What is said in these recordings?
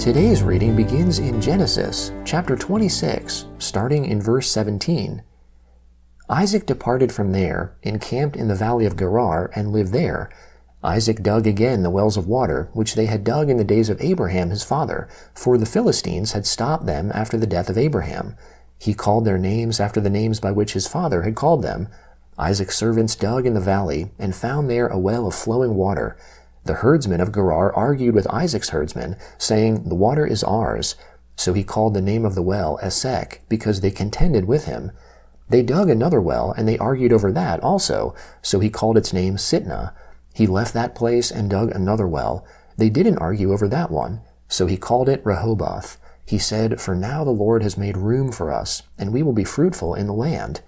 Today's reading begins in Genesis chapter 26, starting in verse 17. Isaac departed from there, encamped in the valley of Gerar, and lived there. Isaac dug again the wells of water, which they had dug in the days of Abraham his father, for the Philistines had stopped them after the death of Abraham. He called their names after the names by which his father had called them. Isaac's servants dug in the valley, and found there a well of flowing water. The herdsmen of Gerar argued with Isaac's herdsmen, saying, The water is ours. So he called the name of the well Esek, because they contended with him. They dug another well, and they argued over that also, so he called its name Sitnah. He left that place and dug another well. They didn't argue over that one, so he called it Rehoboth. He said, For now the Lord has made room for us, and we will be fruitful in the land.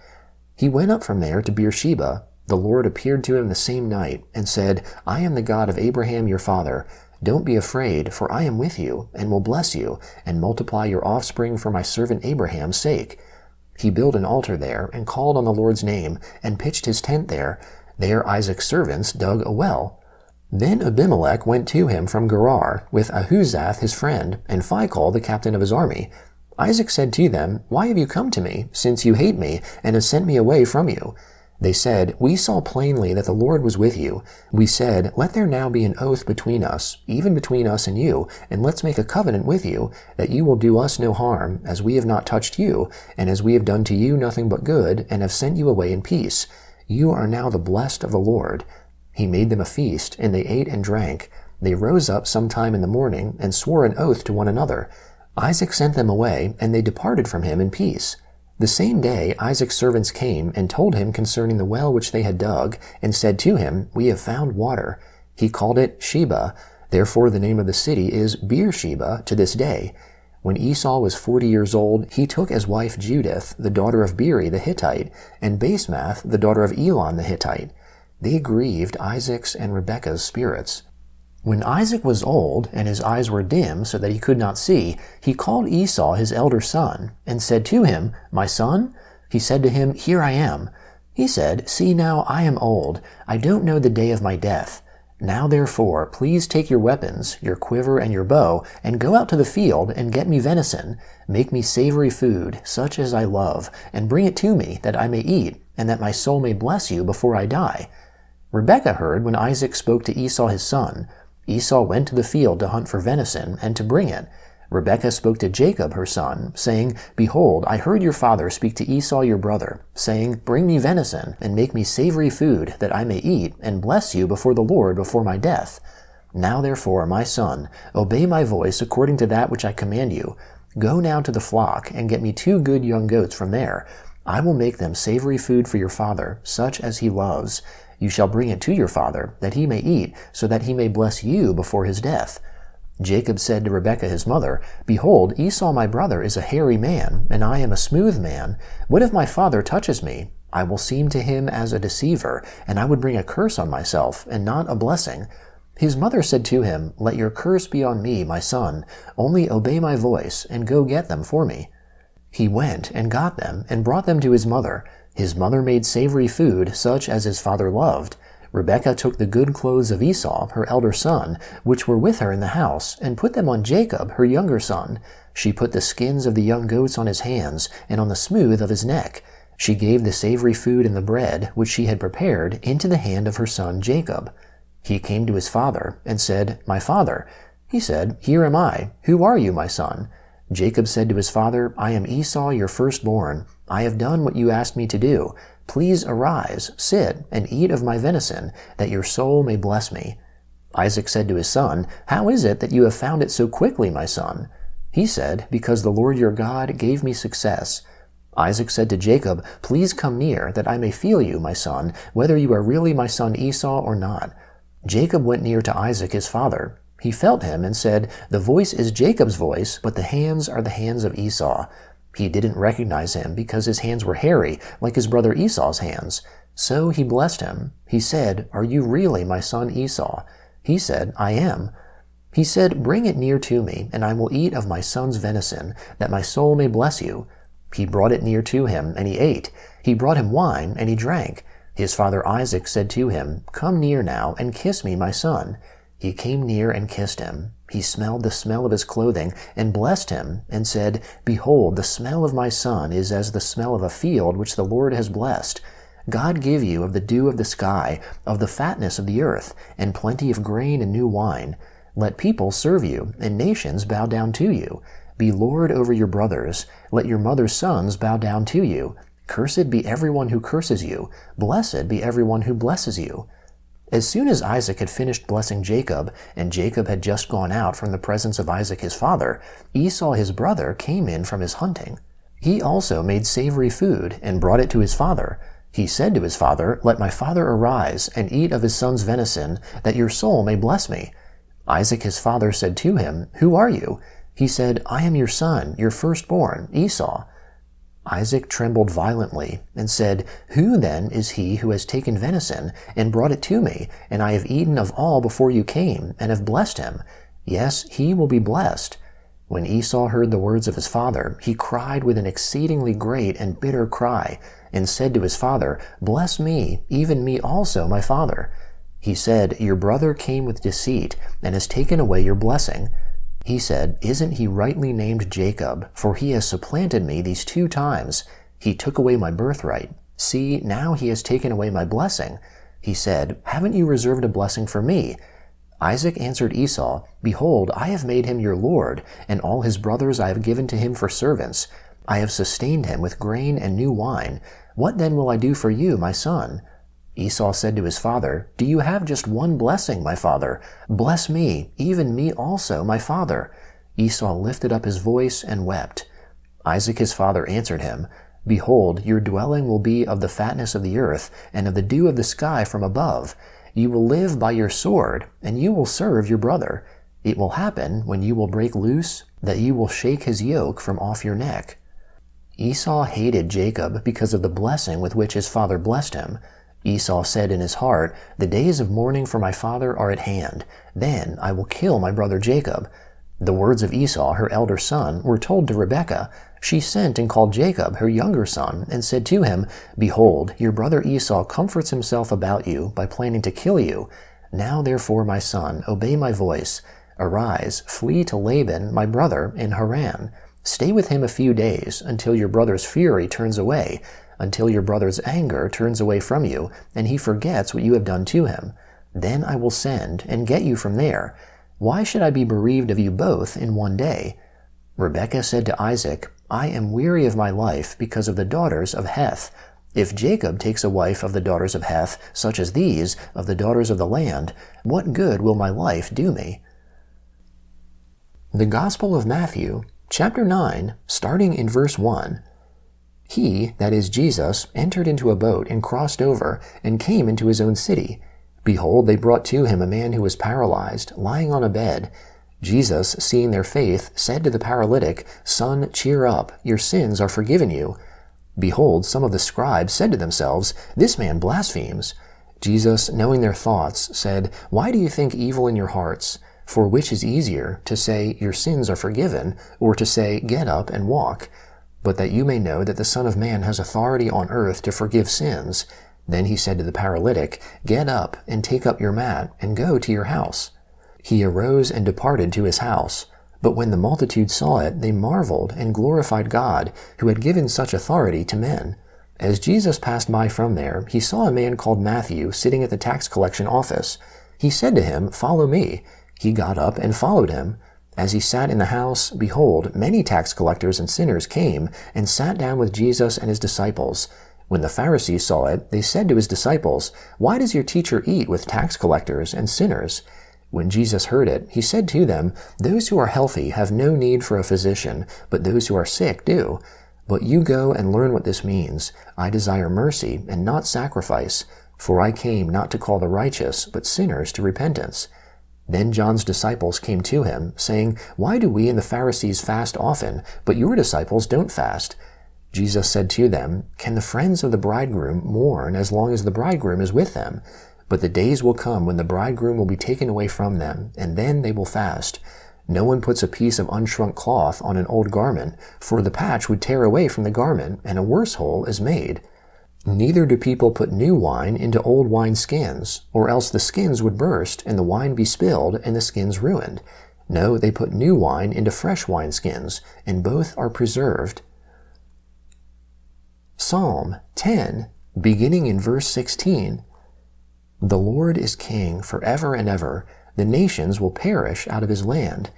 He went up from there to Beersheba, the Lord appeared to him the same night and said, I am the God of Abraham your father. Don't be afraid, for I am with you, and will bless you, and multiply your offspring for my servant Abraham's sake. He built an altar there, and called on the Lord's name, and pitched his tent there. There Isaac's servants dug a well. Then Abimelech went to him from Gerar, with Ahuzzath his friend, and Phicol the captain of his army. Isaac said to them, Why have you come to me, since you hate me, and have sent me away from you? They said, We saw plainly that the Lord was with you. We said, Let there now be an oath between us, even between us and you, and let's make a covenant with you, that you will do us no harm, as we have not touched you, and as we have done to you nothing but good, and have sent you away in peace. You are now the blessed of the Lord. He made them a feast, and they ate and drank. They rose up some time in the morning, and swore an oath to one another. Isaac sent them away, and they departed from him in peace. The same day Isaac's servants came and told him concerning the well which they had dug, and said to him, We have found water. He called it Sheba. Therefore the name of the city is Beersheba to this day. When Esau was forty years old, he took as wife Judith, the daughter of Beeri the Hittite, and Basemath, the daughter of Elon the Hittite. They grieved Isaac's and Rebekah's spirits. When Isaac was old, and his eyes were dim, so that he could not see, he called Esau his elder son, and said to him, My son? He said to him, Here I am. He said, See now, I am old. I don't know the day of my death. Now therefore, please take your weapons, your quiver and your bow, and go out to the field, and get me venison. Make me savory food, such as I love, and bring it to me, that I may eat, and that my soul may bless you before I die. Rebekah heard when Isaac spoke to Esau his son. Esau went to the field to hunt for venison and to bring it. Rebekah spoke to Jacob her son, saying, Behold, I heard your father speak to Esau your brother, saying, Bring me venison, and make me savory food, that I may eat, and bless you before the Lord before my death. Now therefore, my son, obey my voice according to that which I command you. Go now to the flock, and get me two good young goats from there. I will make them savory food for your father, such as he loves. You shall bring it to your father, that he may eat, so that he may bless you before his death. Jacob said to Rebekah his mother, Behold, Esau my brother is a hairy man, and I am a smooth man. What if my father touches me? I will seem to him as a deceiver, and I would bring a curse on myself, and not a blessing. His mother said to him, Let your curse be on me, my son. Only obey my voice, and go get them for me. He went and got them, and brought them to his mother. His mother made savory food, such as his father loved. Rebekah took the good clothes of Esau, her elder son, which were with her in the house, and put them on Jacob, her younger son. She put the skins of the young goats on his hands, and on the smooth of his neck. She gave the savory food and the bread, which she had prepared, into the hand of her son Jacob. He came to his father, and said, My father. He said, Here am I. Who are you, my son? Jacob said to his father, I am Esau, your firstborn. I have done what you asked me to do. Please arise, sit, and eat of my venison, that your soul may bless me. Isaac said to his son, How is it that you have found it so quickly, my son? He said, Because the Lord your God gave me success. Isaac said to Jacob, Please come near, that I may feel you, my son, whether you are really my son Esau or not. Jacob went near to Isaac his father. He felt him and said, The voice is Jacob's voice, but the hands are the hands of Esau. He didn't recognize him because his hands were hairy, like his brother Esau's hands. So he blessed him. He said, Are you really my son Esau? He said, I am. He said, Bring it near to me, and I will eat of my son's venison, that my soul may bless you. He brought it near to him, and he ate. He brought him wine, and he drank. His father Isaac said to him, Come near now, and kiss me, my son. He came near and kissed him. He smelled the smell of his clothing, and blessed him, and said, Behold, the smell of my son is as the smell of a field which the Lord has blessed. God give you of the dew of the sky, of the fatness of the earth, and plenty of grain and new wine. Let people serve you, and nations bow down to you. Be Lord over your brothers. Let your mother's sons bow down to you. Cursed be everyone who curses you. Blessed be everyone who blesses you. As soon as Isaac had finished blessing Jacob, and Jacob had just gone out from the presence of Isaac his father, Esau his brother came in from his hunting. He also made savory food, and brought it to his father. He said to his father, Let my father arise, and eat of his son's venison, that your soul may bless me. Isaac his father said to him, Who are you? He said, I am your son, your firstborn, Esau. Isaac trembled violently, and said, Who then is he who has taken venison, and brought it to me, and I have eaten of all before you came, and have blessed him? Yes, he will be blessed. When Esau heard the words of his father, he cried with an exceedingly great and bitter cry, and said to his father, Bless me, even me also, my father. He said, Your brother came with deceit, and has taken away your blessing. He said, Isn't he rightly named Jacob? For he has supplanted me these two times. He took away my birthright. See, now he has taken away my blessing. He said, Haven't you reserved a blessing for me? Isaac answered Esau, Behold, I have made him your lord, and all his brothers I have given to him for servants. I have sustained him with grain and new wine. What then will I do for you, my son? Esau said to his father, Do you have just one blessing, my father? Bless me, even me also, my father. Esau lifted up his voice and wept. Isaac his father answered him, Behold, your dwelling will be of the fatness of the earth, and of the dew of the sky from above. You will live by your sword, and you will serve your brother. It will happen, when you will break loose, that you will shake his yoke from off your neck. Esau hated Jacob because of the blessing with which his father blessed him. Esau said in his heart, The days of mourning for my father are at hand. Then I will kill my brother Jacob. The words of Esau, her elder son, were told to Rebekah. She sent and called Jacob, her younger son, and said to him, Behold, your brother Esau comforts himself about you by planning to kill you. Now therefore, my son, obey my voice. Arise, flee to Laban, my brother, in Haran. Stay with him a few days, until your brother's fury turns away, until your brother's anger turns away from you, and he forgets what you have done to him. Then I will send, and get you from there. Why should I be bereaved of you both in one day? Rebekah said to Isaac, I am weary of my life because of the daughters of Heth. If Jacob takes a wife of the daughters of Heth, such as these, of the daughters of the land, what good will my life do me? The Gospel of Matthew, chapter 9, starting in verse 1. He, that is Jesus, entered into a boat and crossed over, and came into his own city. Behold, they brought to him a man who was paralyzed, lying on a bed. Jesus, seeing their faith, said to the paralytic, Son, cheer up, your sins are forgiven you. Behold, some of the scribes said to themselves, This man blasphemes. Jesus, knowing their thoughts, said, Why do you think evil in your hearts? For which is easier, to say, Your sins are forgiven, or to say, Get up and walk? But that you may know that the Son of Man has authority on earth to forgive sins. Then he said to the paralytic, Get up and take up your mat, and go to your house. He arose and departed to his house. But when the multitude saw it, they marveled and glorified God, who had given such authority to men. As Jesus passed by from there, he saw a man called Matthew sitting at the tax collection office. He said to him, Follow me. He got up and followed him. As he sat in the house, behold, many tax collectors and sinners came and sat down with Jesus and his disciples. When the Pharisees saw it, they said to his disciples, Why does your teacher eat with tax collectors and sinners? When Jesus heard it, he said to them, Those who are healthy have no need for a physician, but those who are sick do. But you go and learn what this means. I desire mercy and not sacrifice, for I came not to call the righteous, but sinners to repentance. Then John's disciples came to him, saying, Why do we and the Pharisees fast often, but your disciples don't fast? Jesus said to them, Can the friends of the bridegroom mourn as long as the bridegroom is with them? But the days will come when the bridegroom will be taken away from them, and then they will fast. No one puts a piece of unshrunk cloth on an old garment, for the patch would tear away from the garment, and a worse hole is made. Neither do people put new wine into old wine skins, or else the skins would burst, and the wine be spilled, and the skins ruined. No, they put new wine into fresh wine skins, and both are preserved. Psalm 10, beginning in verse 16. The Lord is king forever and ever. The nations will perish out of his land.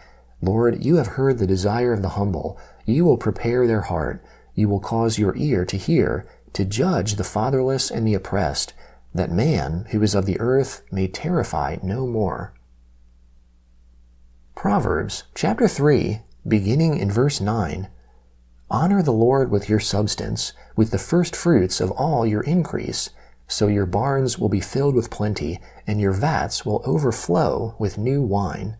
Lord, you have heard the desire of the humble. You will prepare their heart. You will cause your ear to hear, to judge the fatherless and the oppressed, that man who is of the earth may terrify no more. Proverbs chapter 3, beginning in verse 9. Honor the Lord with your substance, with the first fruits of all your increase so your barns will be filled with plenty, and your vats will overflow with new wine.